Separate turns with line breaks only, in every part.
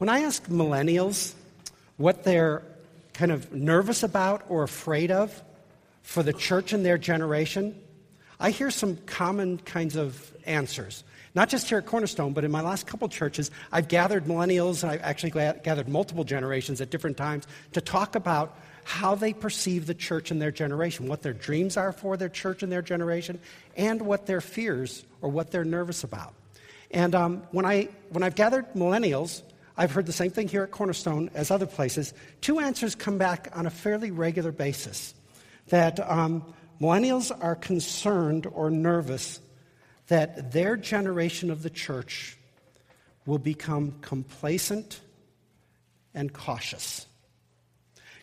When I ask millennials what they're kind of nervous about or afraid of for the church in their generation, I hear some common kinds of answers. Not just here at Cornerstone, but in my last couple churches, I've gathered millennials, and I've actually gathered multiple generations at different times to talk about how they perceive the church in their generation, what their dreams are for their church in their generation, and what their fears or what they're nervous about. And um, when, I, when I've gathered millennials, I've heard the same thing here at Cornerstone as other places. Two answers come back on a fairly regular basis that um, millennials are concerned or nervous that their generation of the church will become complacent and cautious.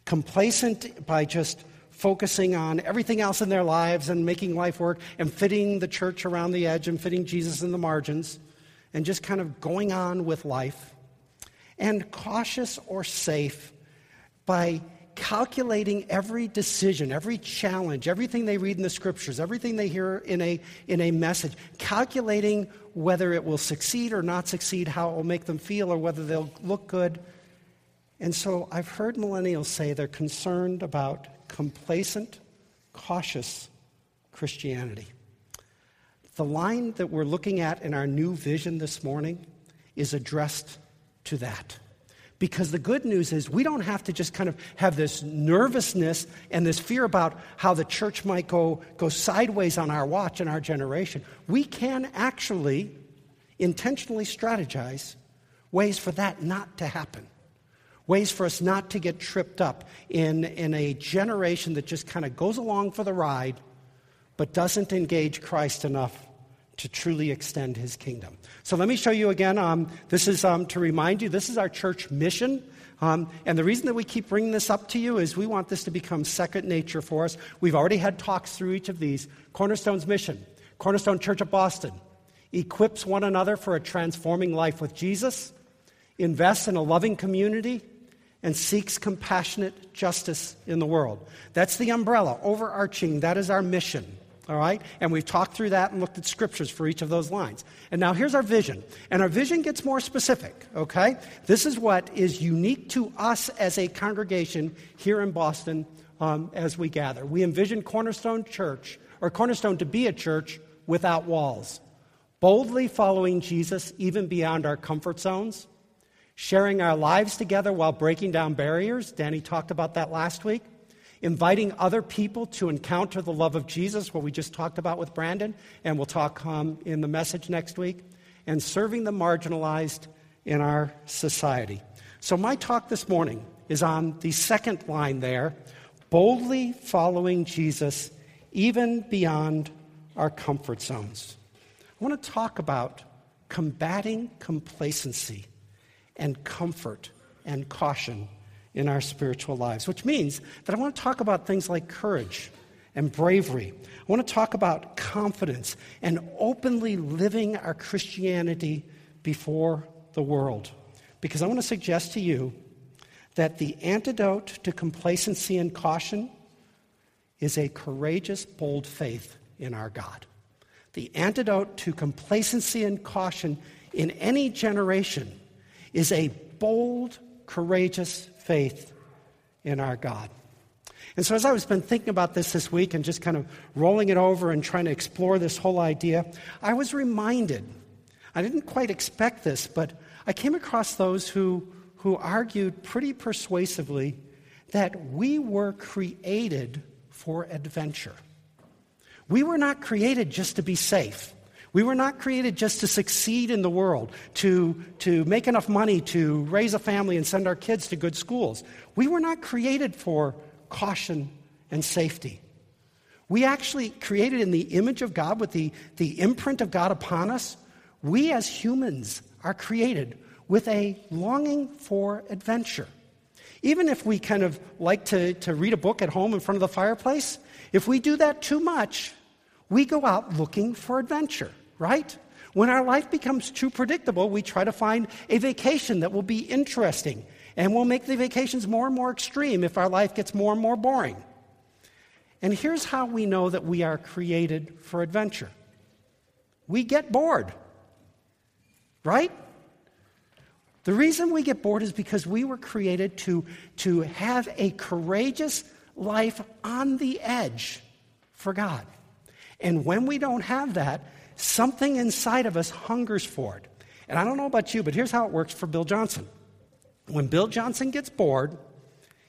Complacent by just focusing on everything else in their lives and making life work and fitting the church around the edge and fitting Jesus in the margins and just kind of going on with life. And cautious or safe by calculating every decision, every challenge, everything they read in the scriptures, everything they hear in a, in a message, calculating whether it will succeed or not succeed, how it will make them feel, or whether they'll look good. And so I've heard millennials say they're concerned about complacent, cautious Christianity. The line that we're looking at in our new vision this morning is addressed to that. Because the good news is we don't have to just kind of have this nervousness and this fear about how the church might go, go sideways on our watch in our generation. We can actually intentionally strategize ways for that not to happen, ways for us not to get tripped up in, in a generation that just kind of goes along for the ride but doesn't engage Christ enough to truly extend his kingdom. So let me show you again. Um, this is um, to remind you, this is our church mission. Um, and the reason that we keep bringing this up to you is we want this to become second nature for us. We've already had talks through each of these. Cornerstone's mission, Cornerstone Church of Boston, equips one another for a transforming life with Jesus, invests in a loving community, and seeks compassionate justice in the world. That's the umbrella, overarching, that is our mission. All right? And we've talked through that and looked at scriptures for each of those lines. And now here's our vision. And our vision gets more specific, okay? This is what is unique to us as a congregation here in Boston um, as we gather. We envision Cornerstone Church, or Cornerstone to be a church without walls, boldly following Jesus even beyond our comfort zones, sharing our lives together while breaking down barriers. Danny talked about that last week inviting other people to encounter the love of Jesus, what we just talked about with Brandon, and we'll talk um, in the message next week, and serving the marginalized in our society. So, my talk this morning is on the second line there boldly following Jesus even beyond our comfort zones. I want to talk about combating complacency and comfort and caution in our spiritual lives, which means that I want to talk about things like courage and bravery. I want to talk about confidence and openly living our Christianity before the world. Because I want to suggest to you that the antidote to complacency and caution is a courageous, bold faith in our God. The antidote to complacency and caution in any generation is a bold, courageous faith in our God. And so, as I was been thinking about this this week and just kind of rolling it over and trying to explore this whole idea, I was reminded. I didn't quite expect this, but I came across those who, who argued pretty persuasively that we were created for adventure. We were not created just to be safe. We were not created just to succeed in the world, to, to make enough money to raise a family and send our kids to good schools. We were not created for caution and safety. We actually created in the image of God with the, the imprint of God upon us. We as humans are created with a longing for adventure. Even if we kind of like to, to read a book at home in front of the fireplace, if we do that too much, we go out looking for adventure, right? When our life becomes too predictable, we try to find a vacation that will be interesting. And we'll make the vacations more and more extreme if our life gets more and more boring. And here's how we know that we are created for adventure we get bored, right? The reason we get bored is because we were created to, to have a courageous life on the edge for God. And when we don't have that, something inside of us hungers for it. And I don't know about you, but here's how it works for Bill Johnson. When Bill Johnson gets bored,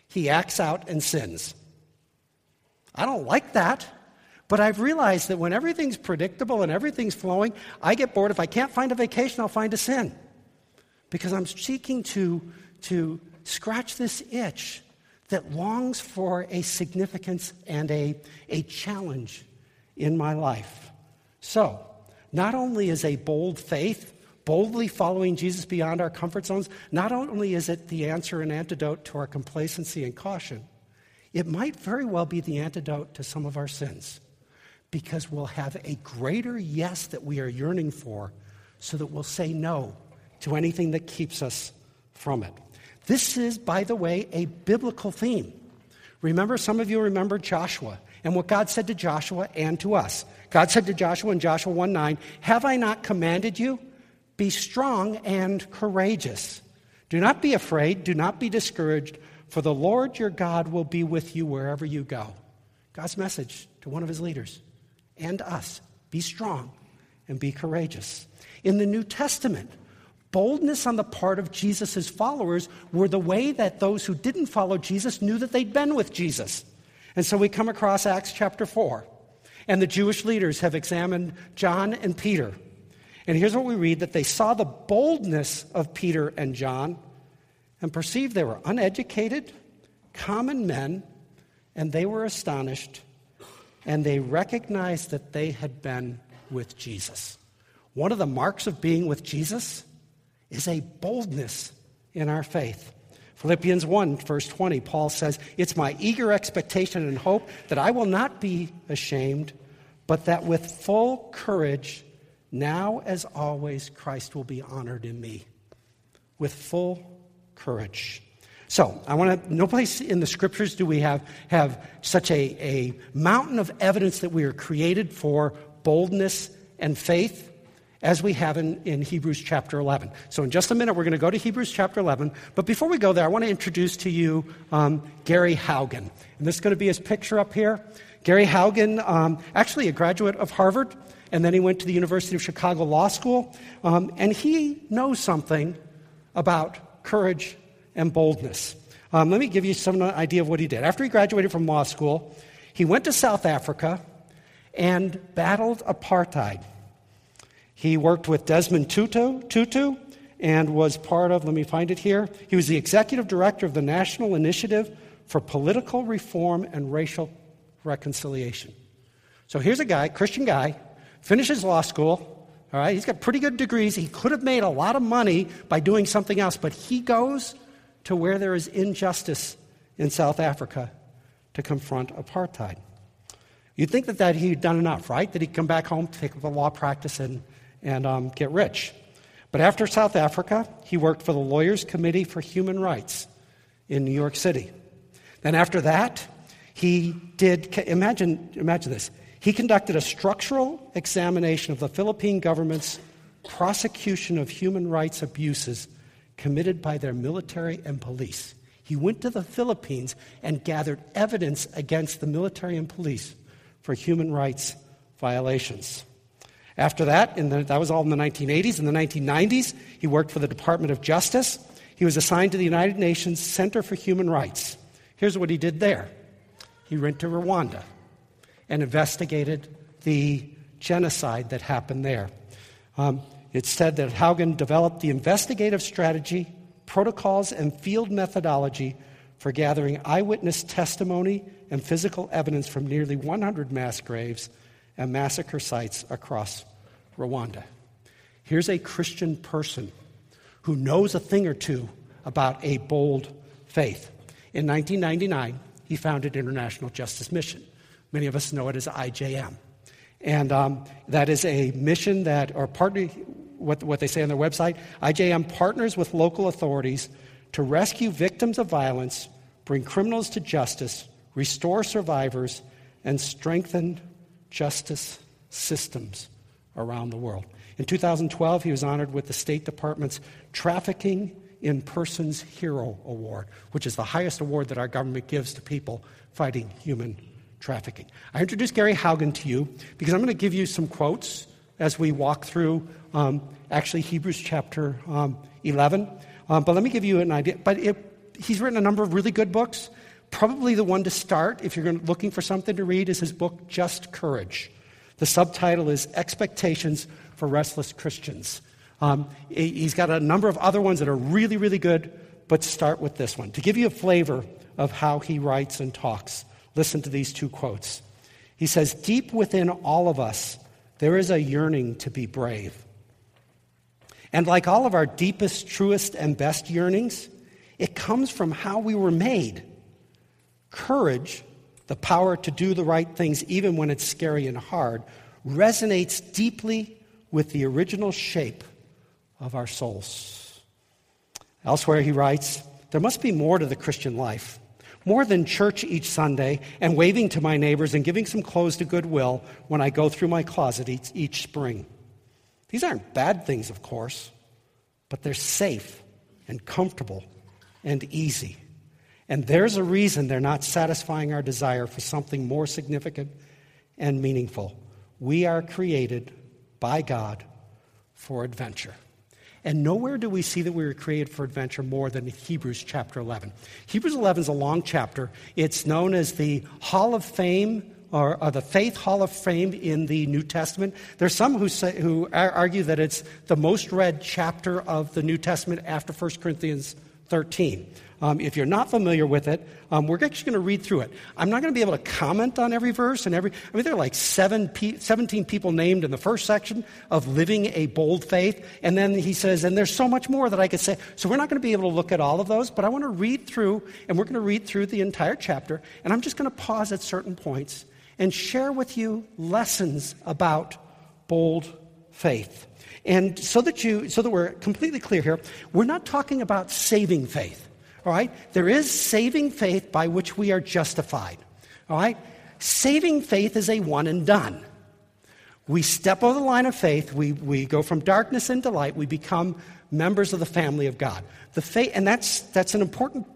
he acts out and sins. I don't like that, but I've realized that when everything's predictable and everything's flowing, I get bored. If I can't find a vacation, I'll find a sin because I'm seeking to, to scratch this itch that longs for a significance and a, a challenge in my life. So, not only is a bold faith, boldly following Jesus beyond our comfort zones, not only is it the answer and antidote to our complacency and caution, it might very well be the antidote to some of our sins because we'll have a greater yes that we are yearning for so that we'll say no to anything that keeps us from it. This is, by the way, a biblical theme. Remember, some of you remember Joshua and what God said to Joshua and to us. God said to Joshua in Joshua 1 9, Have I not commanded you? Be strong and courageous. Do not be afraid, do not be discouraged, for the Lord your God will be with you wherever you go. God's message to one of his leaders and us be strong and be courageous. In the New Testament, boldness on the part of Jesus' followers were the way that those who didn't follow Jesus knew that they'd been with Jesus. And so we come across Acts chapter 4, and the Jewish leaders have examined John and Peter. And here's what we read that they saw the boldness of Peter and John and perceived they were uneducated, common men, and they were astonished, and they recognized that they had been with Jesus. One of the marks of being with Jesus is a boldness in our faith. Philippians 1, verse 20, Paul says, It's my eager expectation and hope that I will not be ashamed, but that with full courage, now as always, Christ will be honored in me. With full courage. So, I want to, no place in the scriptures do we have, have such a, a mountain of evidence that we are created for boldness and faith as we have in, in Hebrews chapter 11. So, in just a minute, we're going to go to Hebrews chapter 11. But before we go there, I want to introduce to you um, Gary Haugen. And this is going to be his picture up here. Gary Haugen, um, actually a graduate of Harvard, and then he went to the University of Chicago Law School. Um, and he knows something about courage and boldness. Um, let me give you some idea of what he did. After he graduated from law school, he went to South Africa and battled apartheid. He worked with Desmond Tutu, Tutu and was part of, let me find it here, he was the executive director of the National Initiative for Political Reform and Racial Reconciliation. So here's a guy, Christian guy, finishes law school, all right, he's got pretty good degrees. He could have made a lot of money by doing something else, but he goes to where there is injustice in South Africa to confront apartheid. You'd think that, that he'd done enough, right? That he'd come back home, take up a law practice, and and um, get rich. But after South Africa, he worked for the Lawyers Committee for Human Rights in New York City. Then after that, he did, imagine, imagine this, he conducted a structural examination of the Philippine government's prosecution of human rights abuses committed by their military and police. He went to the Philippines and gathered evidence against the military and police for human rights violations. After that, the, that was all in the 1980s. In the 1990s, he worked for the Department of Justice. He was assigned to the United Nations Center for Human Rights. Here's what he did there he went to Rwanda and investigated the genocide that happened there. Um, it's said that Haugen developed the investigative strategy, protocols, and field methodology for gathering eyewitness testimony and physical evidence from nearly 100 mass graves and massacre sites across Rwanda. Here's a Christian person who knows a thing or two about a bold faith. In 1999, he founded International Justice Mission. Many of us know it as IJM. And um, that is a mission that, or partner, what, what they say on their website, IJM partners with local authorities to rescue victims of violence, bring criminals to justice, restore survivors, and strengthen justice systems around the world. In 2012, he was honored with the State Department's Trafficking in Persons Hero Award, which is the highest award that our government gives to people fighting human trafficking. I introduced Gary Haugen to you because I'm going to give you some quotes as we walk through um, actually Hebrews chapter um, 11. Um, but let me give you an idea. But it, he's written a number of really good books. Probably the one to start if you're looking for something to read is his book, Just Courage. The subtitle is Expectations for Restless Christians. Um, he's got a number of other ones that are really, really good, but start with this one. To give you a flavor of how he writes and talks, listen to these two quotes. He says, Deep within all of us, there is a yearning to be brave. And like all of our deepest, truest, and best yearnings, it comes from how we were made. Courage, the power to do the right things even when it's scary and hard, resonates deeply with the original shape of our souls. Elsewhere, he writes, There must be more to the Christian life. More than church each Sunday and waving to my neighbors and giving some clothes to Goodwill when I go through my closet each, each spring. These aren't bad things, of course, but they're safe and comfortable and easy. And there's a reason they're not satisfying our desire for something more significant and meaningful. We are created by God for adventure. And nowhere do we see that we were created for adventure more than Hebrews chapter 11. Hebrews 11 is a long chapter. It's known as the Hall of Fame or, or the Faith Hall of Fame in the New Testament. There's some who, say, who argue that it's the most read chapter of the New Testament after 1 Corinthians 13. Um, if you're not familiar with it, um, we're actually going to read through it. I'm not going to be able to comment on every verse and every. I mean, there are like seven pe- 17 people named in the first section of living a bold faith. And then he says, and there's so much more that I could say. So we're not going to be able to look at all of those, but I want to read through, and we're going to read through the entire chapter. And I'm just going to pause at certain points and share with you lessons about bold faith. And so that you so that we're completely clear here, we're not talking about saving faith. All right? There is saving faith by which we are justified. All right? Saving faith is a one and done. We step over the line of faith, we, we go from darkness into light, we become members of the family of God. The faith, and that's, that's an important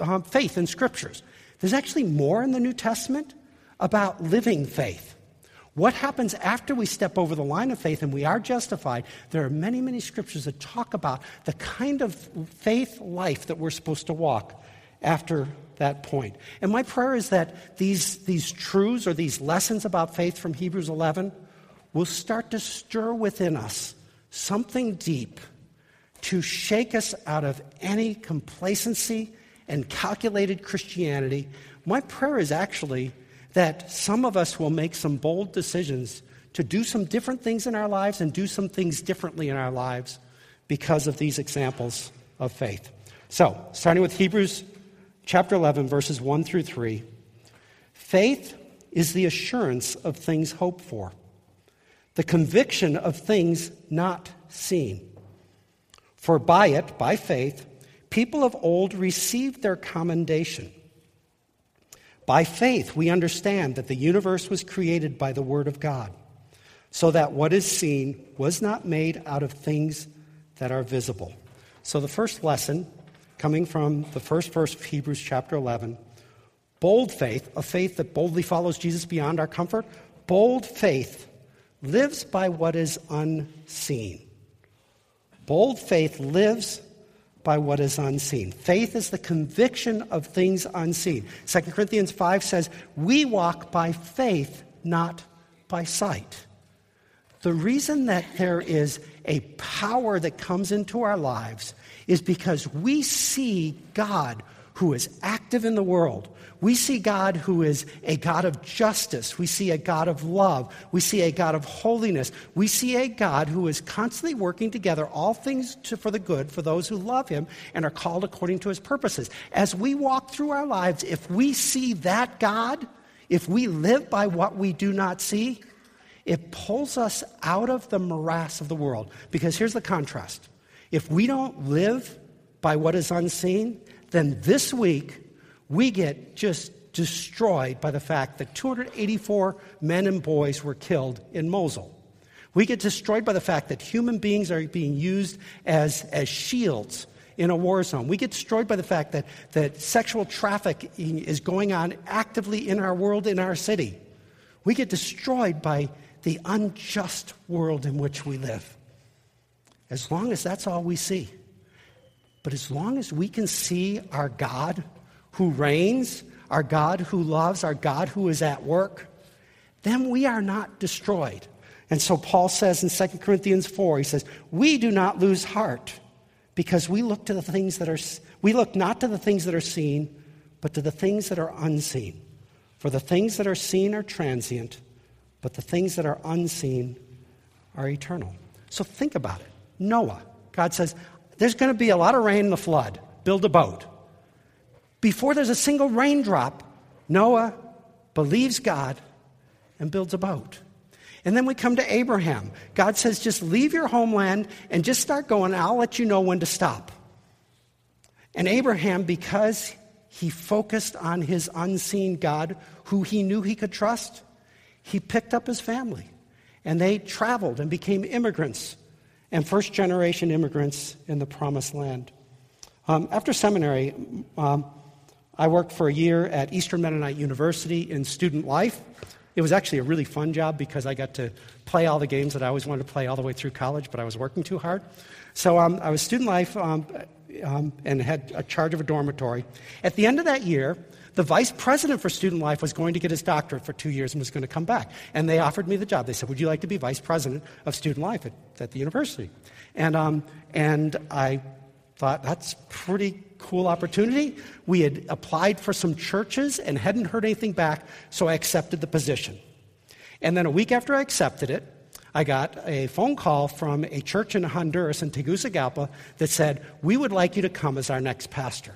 uh, faith in scriptures. There's actually more in the New Testament about living faith. What happens after we step over the line of faith and we are justified? There are many, many scriptures that talk about the kind of faith life that we're supposed to walk after that point. And my prayer is that these, these truths or these lessons about faith from Hebrews 11 will start to stir within us something deep to shake us out of any complacency and calculated Christianity. My prayer is actually that some of us will make some bold decisions to do some different things in our lives and do some things differently in our lives because of these examples of faith. So, starting with Hebrews chapter 11, verses 1 through 3 faith is the assurance of things hoped for, the conviction of things not seen. For by it, by faith, people of old received their commendation. By faith, we understand that the universe was created by the Word of God, so that what is seen was not made out of things that are visible. So, the first lesson, coming from the first verse of Hebrews chapter 11, bold faith, a faith that boldly follows Jesus beyond our comfort, bold faith lives by what is unseen. Bold faith lives by what is unseen. Faith is the conviction of things unseen. 2 Corinthians 5 says, We walk by faith, not by sight. The reason that there is a power that comes into our lives is because we see God who is active in the world, we see God who is a God of justice. We see a God of love. We see a God of holiness. We see a God who is constantly working together all things to, for the good for those who love him and are called according to his purposes. As we walk through our lives, if we see that God, if we live by what we do not see, it pulls us out of the morass of the world. Because here's the contrast if we don't live by what is unseen, then this week we get just destroyed by the fact that 284 men and boys were killed in Mosul. We get destroyed by the fact that human beings are being used as, as shields in a war zone. We get destroyed by the fact that, that sexual trafficking is going on actively in our world, in our city. We get destroyed by the unjust world in which we live. As long as that's all we see. But as long as we can see our God who reigns, our God who loves, our God who is at work, then we are not destroyed. And so Paul says in 2 Corinthians 4, he says, We do not lose heart because we look to the things that are, we look not to the things that are seen, but to the things that are unseen. For the things that are seen are transient, but the things that are unseen are eternal. So think about it. Noah, God says, There's going to be a lot of rain in the flood. Build a boat. Before there's a single raindrop, Noah believes God and builds a boat. And then we come to Abraham. God says, just leave your homeland and just start going. I'll let you know when to stop. And Abraham, because he focused on his unseen God, who he knew he could trust, he picked up his family. And they traveled and became immigrants and first generation immigrants in the promised land. Um, after seminary, um, I worked for a year at Eastern Mennonite University in student life. It was actually a really fun job because I got to play all the games that I always wanted to play all the way through college, but I was working too hard. So um, I was student life um, um, and had a charge of a dormitory. At the end of that year, the vice president for student life was going to get his doctorate for two years and was going to come back. And they offered me the job. They said, Would you like to be vice president of student life at, at the university? And, um, and I thought, That's pretty cool opportunity. We had applied for some churches and hadn't heard anything back, so I accepted the position. And then a week after I accepted it, I got a phone call from a church in Honduras in Tegucigalpa that said, We would like you to come as our next pastor.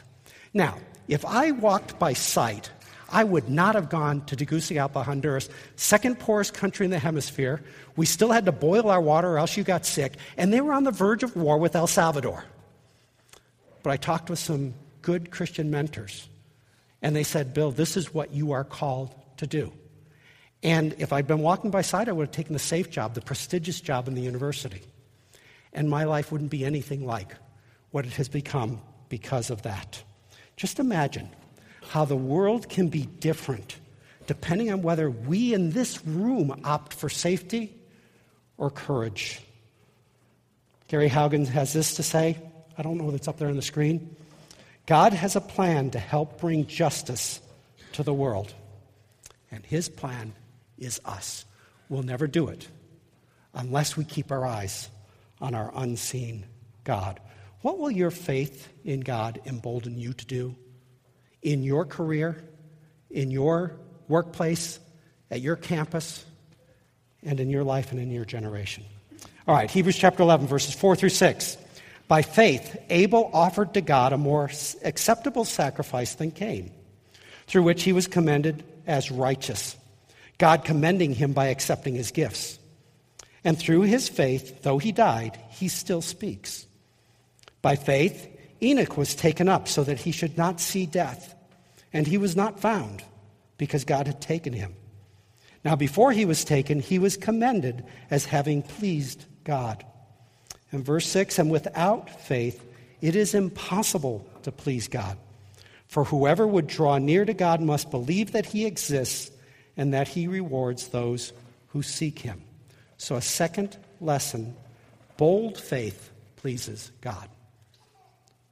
Now, if I walked by sight, I would not have gone to Tegucigalpa, Honduras, second poorest country in the hemisphere. We still had to boil our water or else you got sick, and they were on the verge of war with El Salvador. But I talked with some good Christian mentors, and they said, Bill, this is what you are called to do. And if I'd been walking by sight, I would have taken the safe job, the prestigious job in the university. And my life wouldn't be anything like what it has become because of that. Just imagine how the world can be different depending on whether we in this room opt for safety or courage. Gary Haugen has this to say I don't know if it's up there on the screen. God has a plan to help bring justice to the world. And his plan is us. We'll never do it unless we keep our eyes on our unseen God. What will your faith in God embolden you to do in your career, in your workplace, at your campus, and in your life and in your generation? All right, Hebrews chapter 11, verses 4 through 6. By faith, Abel offered to God a more acceptable sacrifice than Cain, through which he was commended as righteous, God commending him by accepting his gifts. And through his faith, though he died, he still speaks. By faith, Enoch was taken up so that he should not see death, and he was not found because God had taken him. Now, before he was taken, he was commended as having pleased God. And verse 6 And without faith, it is impossible to please God. For whoever would draw near to God must believe that he exists and that he rewards those who seek him. So, a second lesson bold faith pleases God.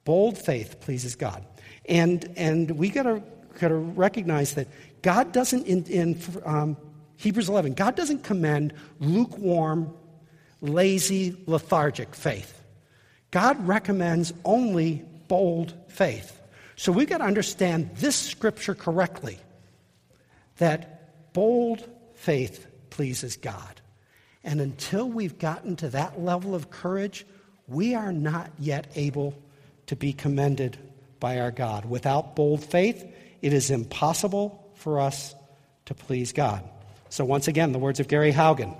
Bold faith pleases God. And, and we got to got to recognize that God doesn't, in, in um, Hebrews 11, God doesn't commend lukewarm lazy, lethargic faith. God recommends only bold faith. So we've got to understand this scripture correctly that bold faith pleases God. And until we've gotten to that level of courage, we are not yet able to be commended by our God. Without bold faith, it is impossible for us to please God. So, once again, the words of Gary Haugen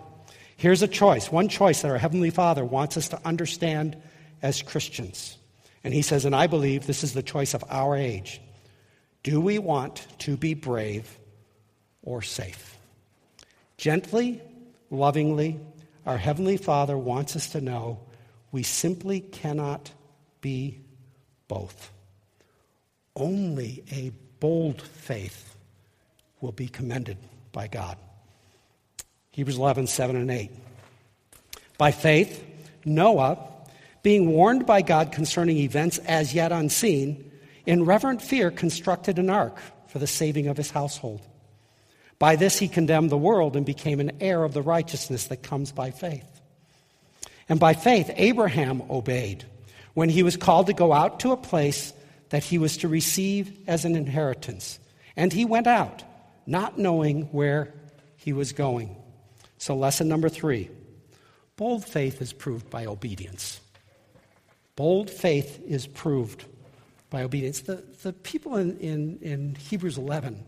Here's a choice, one choice that our Heavenly Father wants us to understand as Christians. And he says, and I believe this is the choice of our age. Do we want to be brave or safe? Gently, lovingly, our Heavenly Father wants us to know we simply cannot be both. Only a bold faith will be commended by God. Hebrews 11, 7 and 8. By faith, Noah, being warned by God concerning events as yet unseen, in reverent fear constructed an ark for the saving of his household. By this he condemned the world and became an heir of the righteousness that comes by faith. And by faith, Abraham obeyed when he was called to go out to a place that he was to receive as an inheritance. And he went out, not knowing where he was going. So, lesson number three bold faith is proved by obedience. Bold faith is proved by obedience. The, the people in, in, in Hebrews 11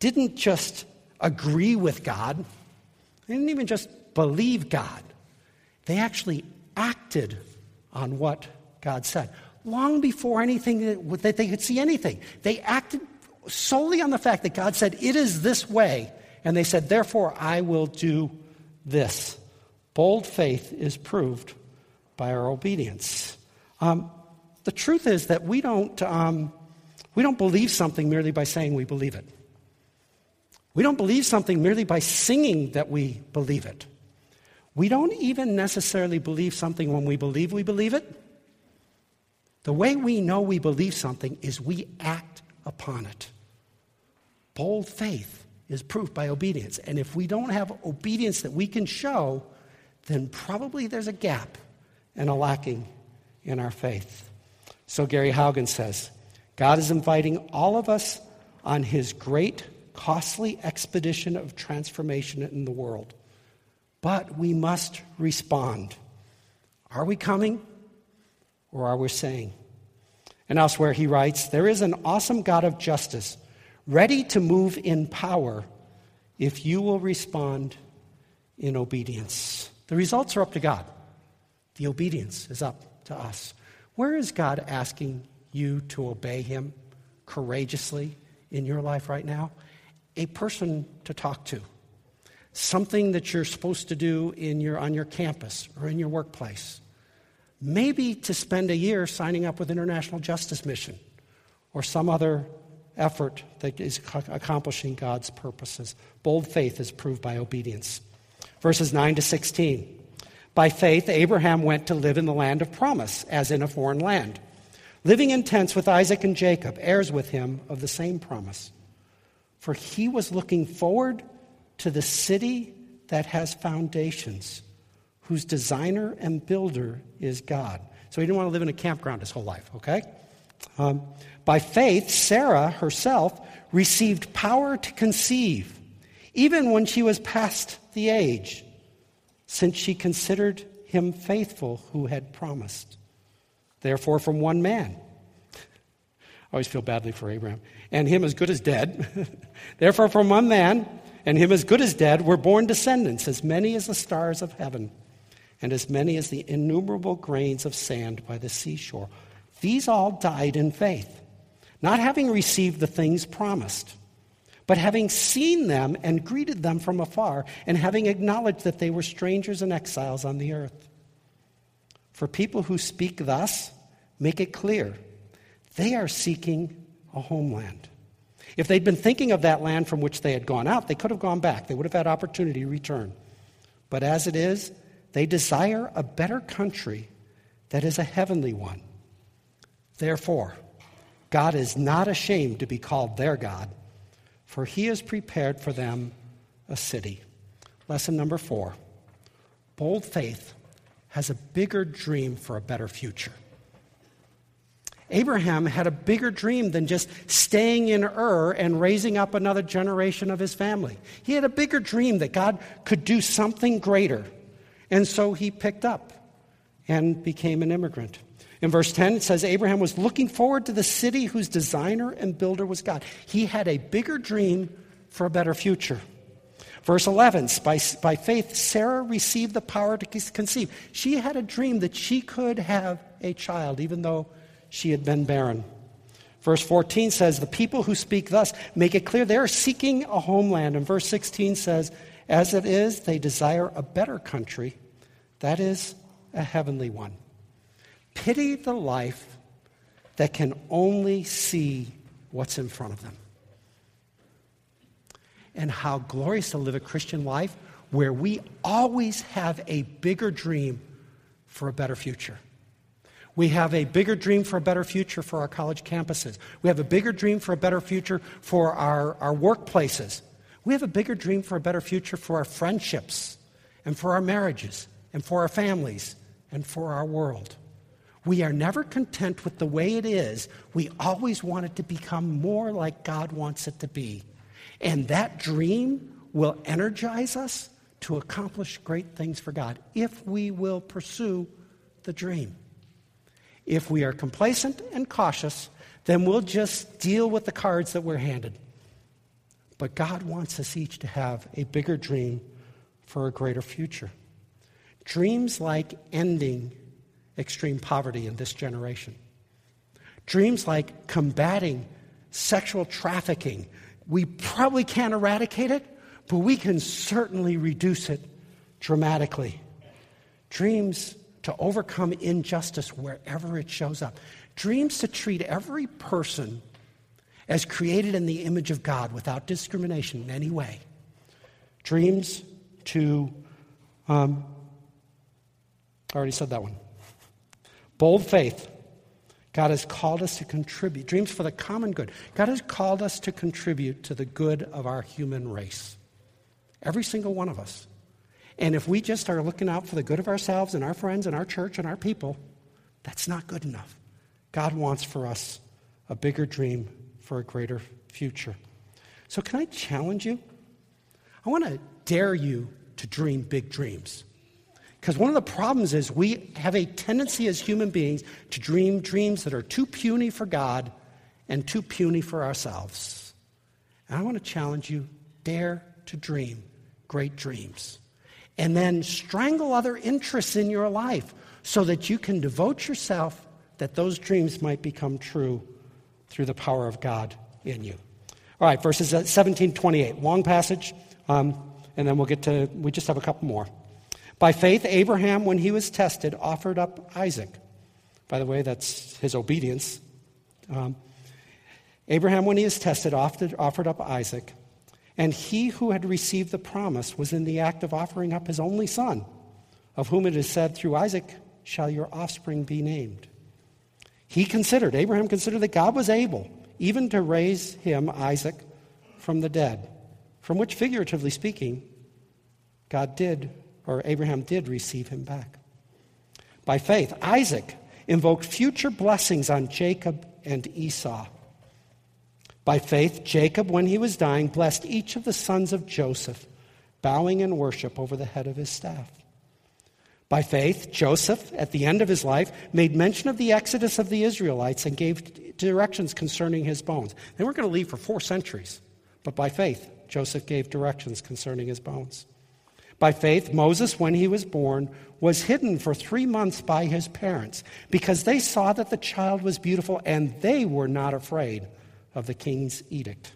didn't just agree with God, they didn't even just believe God. They actually acted on what God said. Long before anything that, they could see anything, they acted solely on the fact that God said, It is this way. And they said, Therefore, I will do this. Bold faith is proved by our obedience. Um, the truth is that we don't, um, we don't believe something merely by saying we believe it. We don't believe something merely by singing that we believe it. We don't even necessarily believe something when we believe we believe it. The way we know we believe something is we act upon it. Bold faith is proof by obedience. And if we don't have obedience that we can show, then probably there's a gap and a lacking in our faith. So Gary Haugen says God is inviting all of us on his great, costly expedition of transformation in the world. But we must respond. Are we coming or are we saying? And elsewhere he writes, There is an awesome God of justice, ready to move in power if you will respond in obedience. The results are up to God. The obedience is up to us. Where is God asking you to obey him courageously in your life right now? A person to talk to something that you're supposed to do in your, on your campus or in your workplace. Maybe to spend a year signing up with International Justice Mission or some other effort that is accomplishing God's purposes. Bold faith is proved by obedience. Verses 9 to 16. By faith, Abraham went to live in the land of promise, as in a foreign land, living in tents with Isaac and Jacob, heirs with him of the same promise. For he was looking forward to the city that has foundations, whose designer and builder is God. So he didn't want to live in a campground his whole life, okay? Um, by faith, Sarah herself received power to conceive, even when she was past the age, since she considered him faithful who had promised. Therefore, from one man, I always feel badly for Abraham, and him as good as dead. Therefore, from one man, and him as good as dead were born descendants, as many as the stars of heaven, and as many as the innumerable grains of sand by the seashore. These all died in faith, not having received the things promised, but having seen them and greeted them from afar, and having acknowledged that they were strangers and exiles on the earth. For people who speak thus, make it clear they are seeking a homeland. If they'd been thinking of that land from which they had gone out, they could have gone back. They would have had opportunity to return. But as it is, they desire a better country that is a heavenly one. Therefore, God is not ashamed to be called their God, for he has prepared for them a city. Lesson number four bold faith has a bigger dream for a better future. Abraham had a bigger dream than just staying in Ur and raising up another generation of his family. He had a bigger dream that God could do something greater. And so he picked up and became an immigrant. In verse 10, it says Abraham was looking forward to the city whose designer and builder was God. He had a bigger dream for a better future. Verse 11, by, by faith, Sarah received the power to conceive. She had a dream that she could have a child, even though she had been barren. Verse 14 says, The people who speak thus make it clear they are seeking a homeland. And verse 16 says, As it is, they desire a better country, that is, a heavenly one. Pity the life that can only see what's in front of them. And how glorious to live a Christian life where we always have a bigger dream for a better future. We have a bigger dream for a better future for our college campuses. We have a bigger dream for a better future for our, our workplaces. We have a bigger dream for a better future for our friendships and for our marriages and for our families and for our world. We are never content with the way it is. We always want it to become more like God wants it to be. And that dream will energize us to accomplish great things for God if we will pursue the dream. If we are complacent and cautious, then we'll just deal with the cards that we're handed. But God wants us each to have a bigger dream for a greater future. Dreams like ending extreme poverty in this generation. Dreams like combating sexual trafficking. We probably can't eradicate it, but we can certainly reduce it dramatically. Dreams to overcome injustice wherever it shows up. Dreams to treat every person as created in the image of God without discrimination in any way. Dreams to, um, I already said that one. Bold faith. God has called us to contribute. Dreams for the common good. God has called us to contribute to the good of our human race. Every single one of us. And if we just are looking out for the good of ourselves and our friends and our church and our people, that's not good enough. God wants for us a bigger dream for a greater future. So, can I challenge you? I want to dare you to dream big dreams. Because one of the problems is we have a tendency as human beings to dream dreams that are too puny for God and too puny for ourselves. And I want to challenge you dare to dream great dreams and then strangle other interests in your life so that you can devote yourself that those dreams might become true through the power of God in you. All right, verses 17, 28. Long passage, um, and then we'll get to, we just have a couple more. By faith, Abraham, when he was tested, offered up Isaac. By the way, that's his obedience. Um, Abraham, when he was tested, offered, offered up Isaac. And he who had received the promise was in the act of offering up his only son, of whom it is said, Through Isaac shall your offspring be named. He considered, Abraham considered that God was able even to raise him, Isaac, from the dead, from which, figuratively speaking, God did, or Abraham did receive him back. By faith, Isaac invoked future blessings on Jacob and Esau by faith, Jacob, when he was dying, blessed each of the sons of Joseph, bowing in worship over the head of his staff. By faith, Joseph, at the end of his life, made mention of the exodus of the Israelites and gave directions concerning his bones. They weren't going to leave for four centuries, but by faith, Joseph gave directions concerning his bones. By faith, Moses, when he was born, was hidden for three months by his parents because they saw that the child was beautiful and they were not afraid of the king's edict.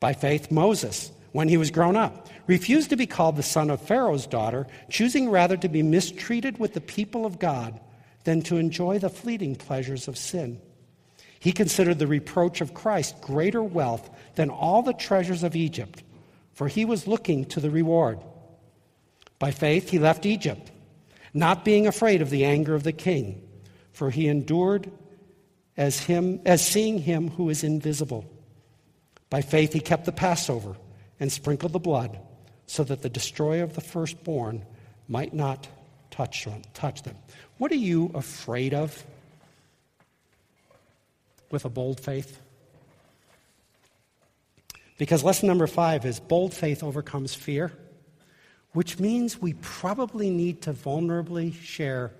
By faith, Moses, when he was grown up, refused to be called the son of Pharaoh's daughter, choosing rather to be mistreated with the people of God than to enjoy the fleeting pleasures of sin. He considered the reproach of Christ greater wealth than all the treasures of Egypt, for he was looking to the reward. By faith, he left Egypt, not being afraid of the anger of the king, for he endured as him as seeing him who is invisible. By faith he kept the Passover and sprinkle the blood so that the destroyer of the firstborn might not touch them, touch them. What are you afraid of with a bold faith? Because lesson number five is bold faith overcomes fear, which means we probably need to vulnerably share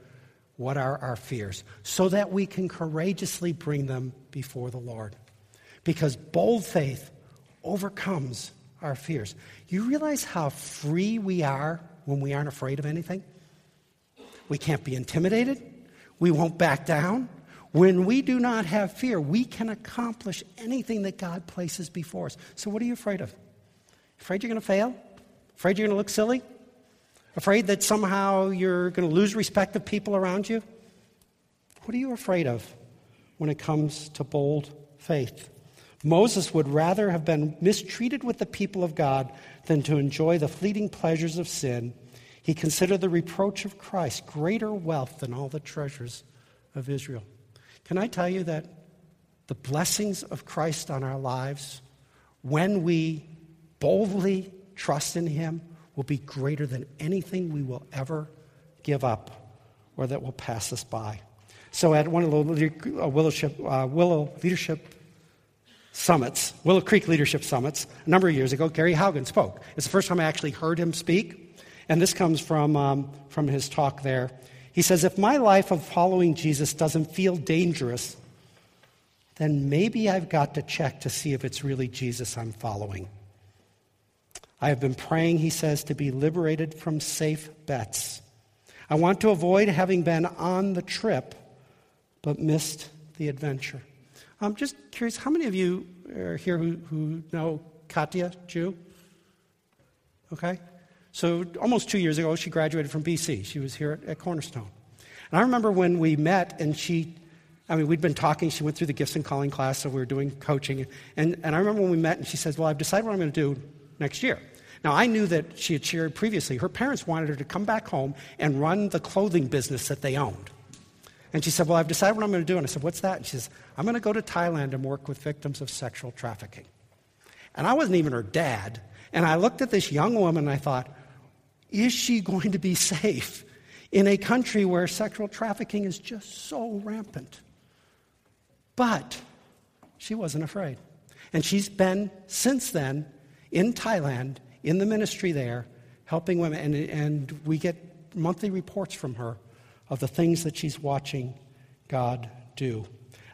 what are our fears so that we can courageously bring them before the Lord. Because bold faith overcomes our fears. You realize how free we are when we aren't afraid of anything? We can't be intimidated. We won't back down. When we do not have fear, we can accomplish anything that God places before us. So, what are you afraid of? Afraid you're going to fail? Afraid you're going to look silly? Afraid that somehow you're going to lose respect of people around you? What are you afraid of? when it comes to bold faith. Moses would rather have been mistreated with the people of God than to enjoy the fleeting pleasures of sin. He considered the reproach of Christ greater wealth than all the treasures of Israel. Can I tell you that the blessings of Christ on our lives, when we boldly trust in Him, will be greater than anything we will ever give up or that will pass us by. So, at one of the uh, Willow, uh, Willow Leadership Summits, Willow Creek Leadership Summits, a number of years ago, Gary Haugen spoke. It's the first time I actually heard him speak, and this comes from, um, from his talk there. He says, If my life of following Jesus doesn't feel dangerous, then maybe I've got to check to see if it's really Jesus I'm following. I have been praying, he says, to be liberated from safe bets. I want to avoid having been on the trip but missed the adventure. I'm just curious, how many of you are here who, who know Katya Jew? Okay? So almost two years ago, she graduated from BC. She was here at, at Cornerstone. And I remember when we met and she I mean, we'd been talking. She went through the gifts and calling class, so we were doing coaching. And, and I remember when we met, and she says, Well, I've decided what I'm going to do next year. Now, I knew that she had shared previously. Her parents wanted her to come back home and run the clothing business that they owned. And she said, Well, I've decided what I'm going to do. And I said, What's that? And she says, I'm going to go to Thailand and work with victims of sexual trafficking. And I wasn't even her dad. And I looked at this young woman and I thought, Is she going to be safe in a country where sexual trafficking is just so rampant? But she wasn't afraid. And she's been, since then, in Thailand, in the ministry there, helping women. And, and we get monthly reports from her of the things that she's watching God do.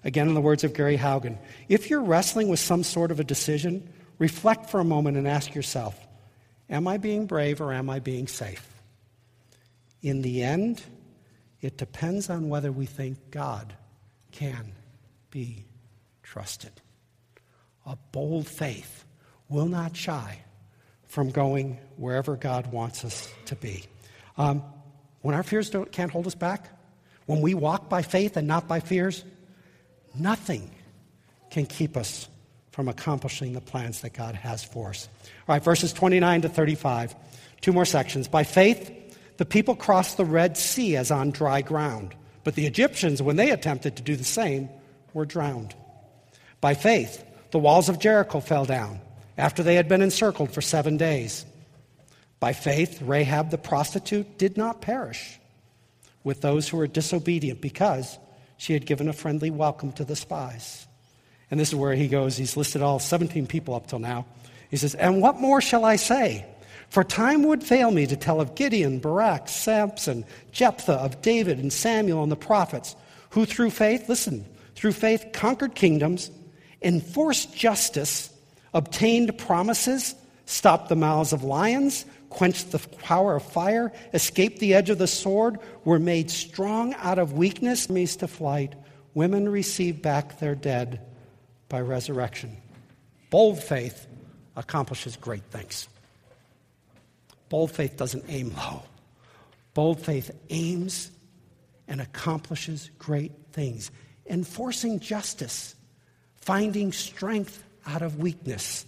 Again, in the words of Gary Haugen, if you're wrestling with some sort of a decision, reflect for a moment and ask yourself Am I being brave or am I being safe? In the end, it depends on whether we think God can be trusted. A bold faith will not shy from going wherever God wants us to be. Um, when our fears can't hold us back, when we walk by faith and not by fears, nothing can keep us from accomplishing the plans that God has for us. All right, verses 29 to 35, two more sections. By faith, the people crossed the Red Sea as on dry ground, but the Egyptians, when they attempted to do the same, were drowned. By faith, the walls of Jericho fell down after they had been encircled for seven days. By faith, Rahab the prostitute did not perish with those who were disobedient because she had given a friendly welcome to the spies. And this is where he goes. He's listed all 17 people up till now. He says, And what more shall I say? For time would fail me to tell of Gideon, Barak, Samson, Jephthah, of David and Samuel and the prophets, who through faith, listen, through faith conquered kingdoms, enforced justice, obtained promises, stopped the mouths of lions, quenched the power of fire, escaped the edge of the sword, were made strong out of weakness, armies to flight. Women received back their dead by resurrection. Bold faith accomplishes great things. Bold faith doesn't aim low. Bold faith aims and accomplishes great things enforcing justice, finding strength out of weakness.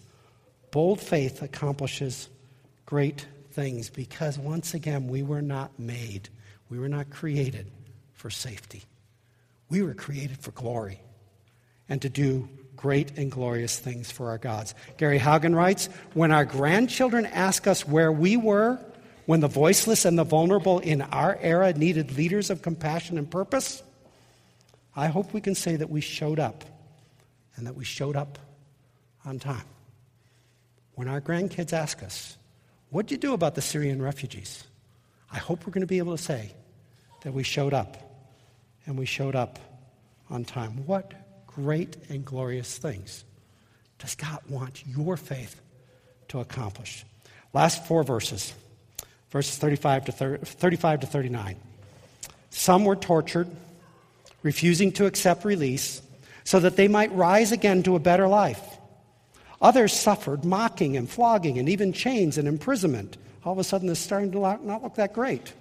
Bold faith accomplishes great things because, once again, we were not made, we were not created for safety. We were created for glory and to do great and glorious things for our gods. Gary Haugen writes When our grandchildren ask us where we were when the voiceless and the vulnerable in our era needed leaders of compassion and purpose, I hope we can say that we showed up and that we showed up on time. When our grandkids ask us, What did you do about the Syrian refugees? I hope we're going to be able to say that we showed up and we showed up on time. What great and glorious things does God want your faith to accomplish? Last four verses, verses 35 to, 30, 35 to 39. Some were tortured refusing to accept release so that they might rise again to a better life. Others suffered mocking and flogging and even chains and imprisonment. All of a sudden, this is starting to not look that great.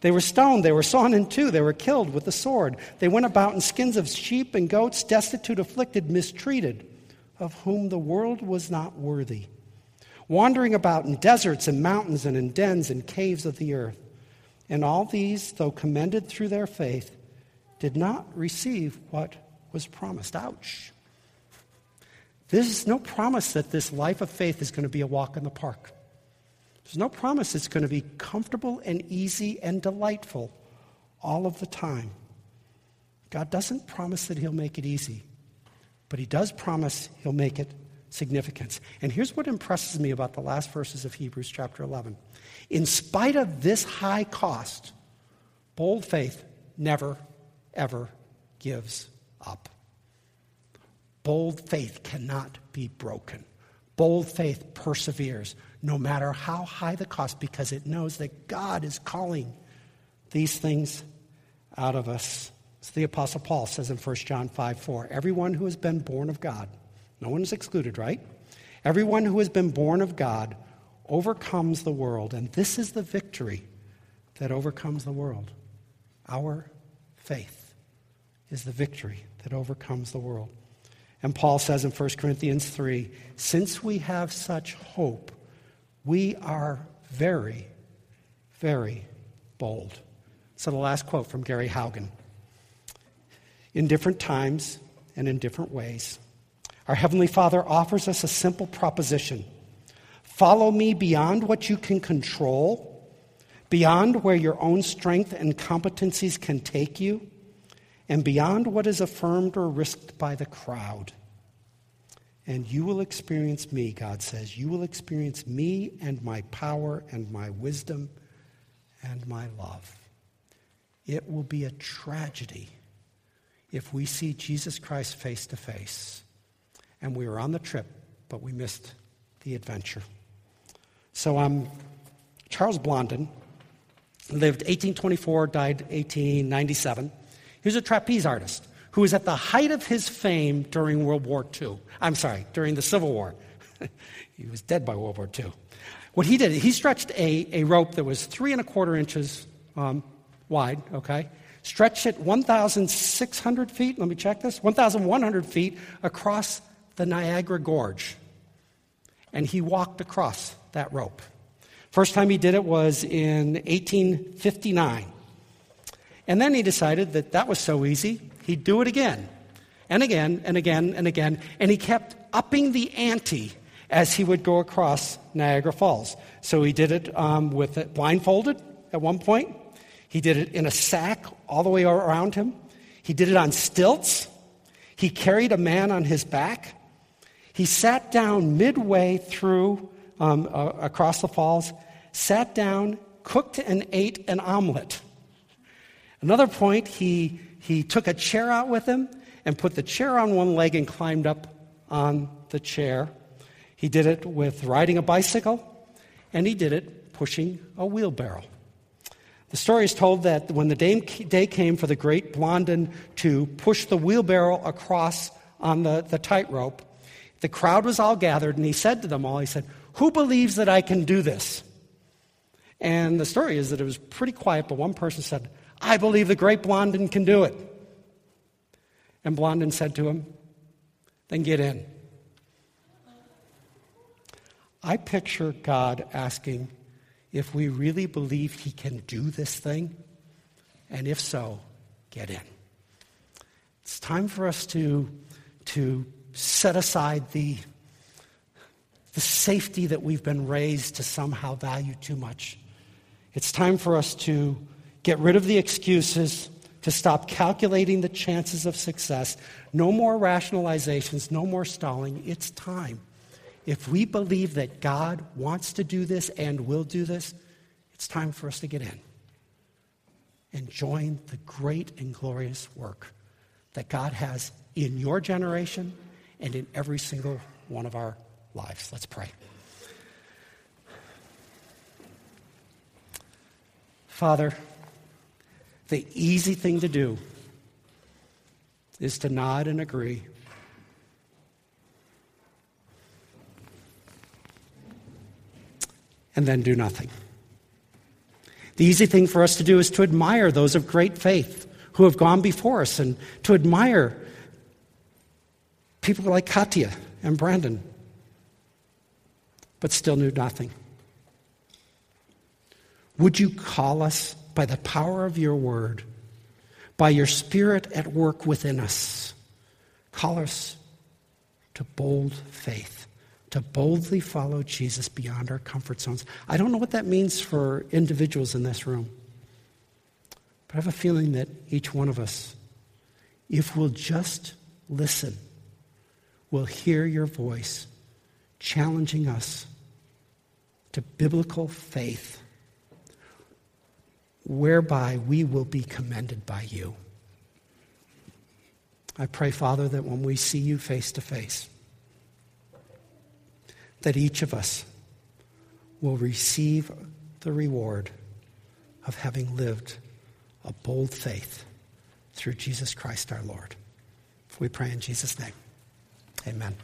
They were stoned, they were sawn in two, they were killed with the sword. They went about in skins of sheep and goats, destitute, afflicted, mistreated, of whom the world was not worthy, wandering about in deserts and mountains and in dens and caves of the earth. And all these, though commended through their faith, did not receive what was promised. Ouch. There's no promise that this life of faith is going to be a walk in the park. There's no promise it's going to be comfortable and easy and delightful all of the time. God doesn't promise that He'll make it easy, but He does promise He'll make it significance. And here's what impresses me about the last verses of Hebrews chapter 11. In spite of this high cost, bold faith never, ever gives up. Bold faith cannot be broken. Bold faith perseveres no matter how high the cost because it knows that God is calling these things out of us. As the Apostle Paul says in 1 John 5 4, everyone who has been born of God, no one is excluded, right? Everyone who has been born of God overcomes the world, and this is the victory that overcomes the world. Our faith is the victory that overcomes the world. And Paul says in 1 Corinthians 3 since we have such hope, we are very, very bold. So, the last quote from Gary Haugen. In different times and in different ways, our Heavenly Father offers us a simple proposition follow me beyond what you can control, beyond where your own strength and competencies can take you and beyond what is affirmed or risked by the crowd. And you will experience me, God says. You will experience me and my power and my wisdom and my love. It will be a tragedy if we see Jesus Christ face to face and we were on the trip, but we missed the adventure. So um, Charles Blondin, lived 1824, died 1897. He was a trapeze artist who was at the height of his fame during World War II. I'm sorry, during the Civil War. he was dead by World War II. What he did, he stretched a, a rope that was three and a quarter inches um, wide, okay? Stretched it 1,600 feet, let me check this, 1,100 feet across the Niagara Gorge. And he walked across that rope. First time he did it was in 1859. And then he decided that that was so easy, he'd do it again and again and again and again. And he kept upping the ante as he would go across Niagara Falls. So he did it um, with it blindfolded at one point. He did it in a sack all the way around him. He did it on stilts. He carried a man on his back. He sat down midway through um, uh, across the falls, sat down, cooked and ate an omelet. Another point, he, he took a chair out with him and put the chair on one leg and climbed up on the chair. He did it with riding a bicycle, and he did it pushing a wheelbarrow. The story is told that when the day came for the great Blondin to push the wheelbarrow across on the, the tightrope, the crowd was all gathered, and he said to them all, he said, Who believes that I can do this? And the story is that it was pretty quiet, but one person said, I believe the great Blondin can do it. And Blondin said to him, Then get in. I picture God asking if we really believe He can do this thing, and if so, get in. It's time for us to, to set aside the, the safety that we've been raised to somehow value too much. It's time for us to Get rid of the excuses, to stop calculating the chances of success. No more rationalizations, no more stalling. It's time. If we believe that God wants to do this and will do this, it's time for us to get in and join the great and glorious work that God has in your generation and in every single one of our lives. Let's pray. Father, the easy thing to do is to nod and agree. And then do nothing. The easy thing for us to do is to admire those of great faith who have gone before us and to admire people like Katya and Brandon, but still knew nothing. Would you call us by the power of your word, by your spirit at work within us? Call us to bold faith, to boldly follow Jesus beyond our comfort zones. I don't know what that means for individuals in this room, but I have a feeling that each one of us, if we'll just listen, will hear your voice challenging us to biblical faith whereby we will be commended by you. I pray, Father, that when we see you face to face, that each of us will receive the reward of having lived a bold faith through Jesus Christ our Lord. We pray in Jesus' name. Amen.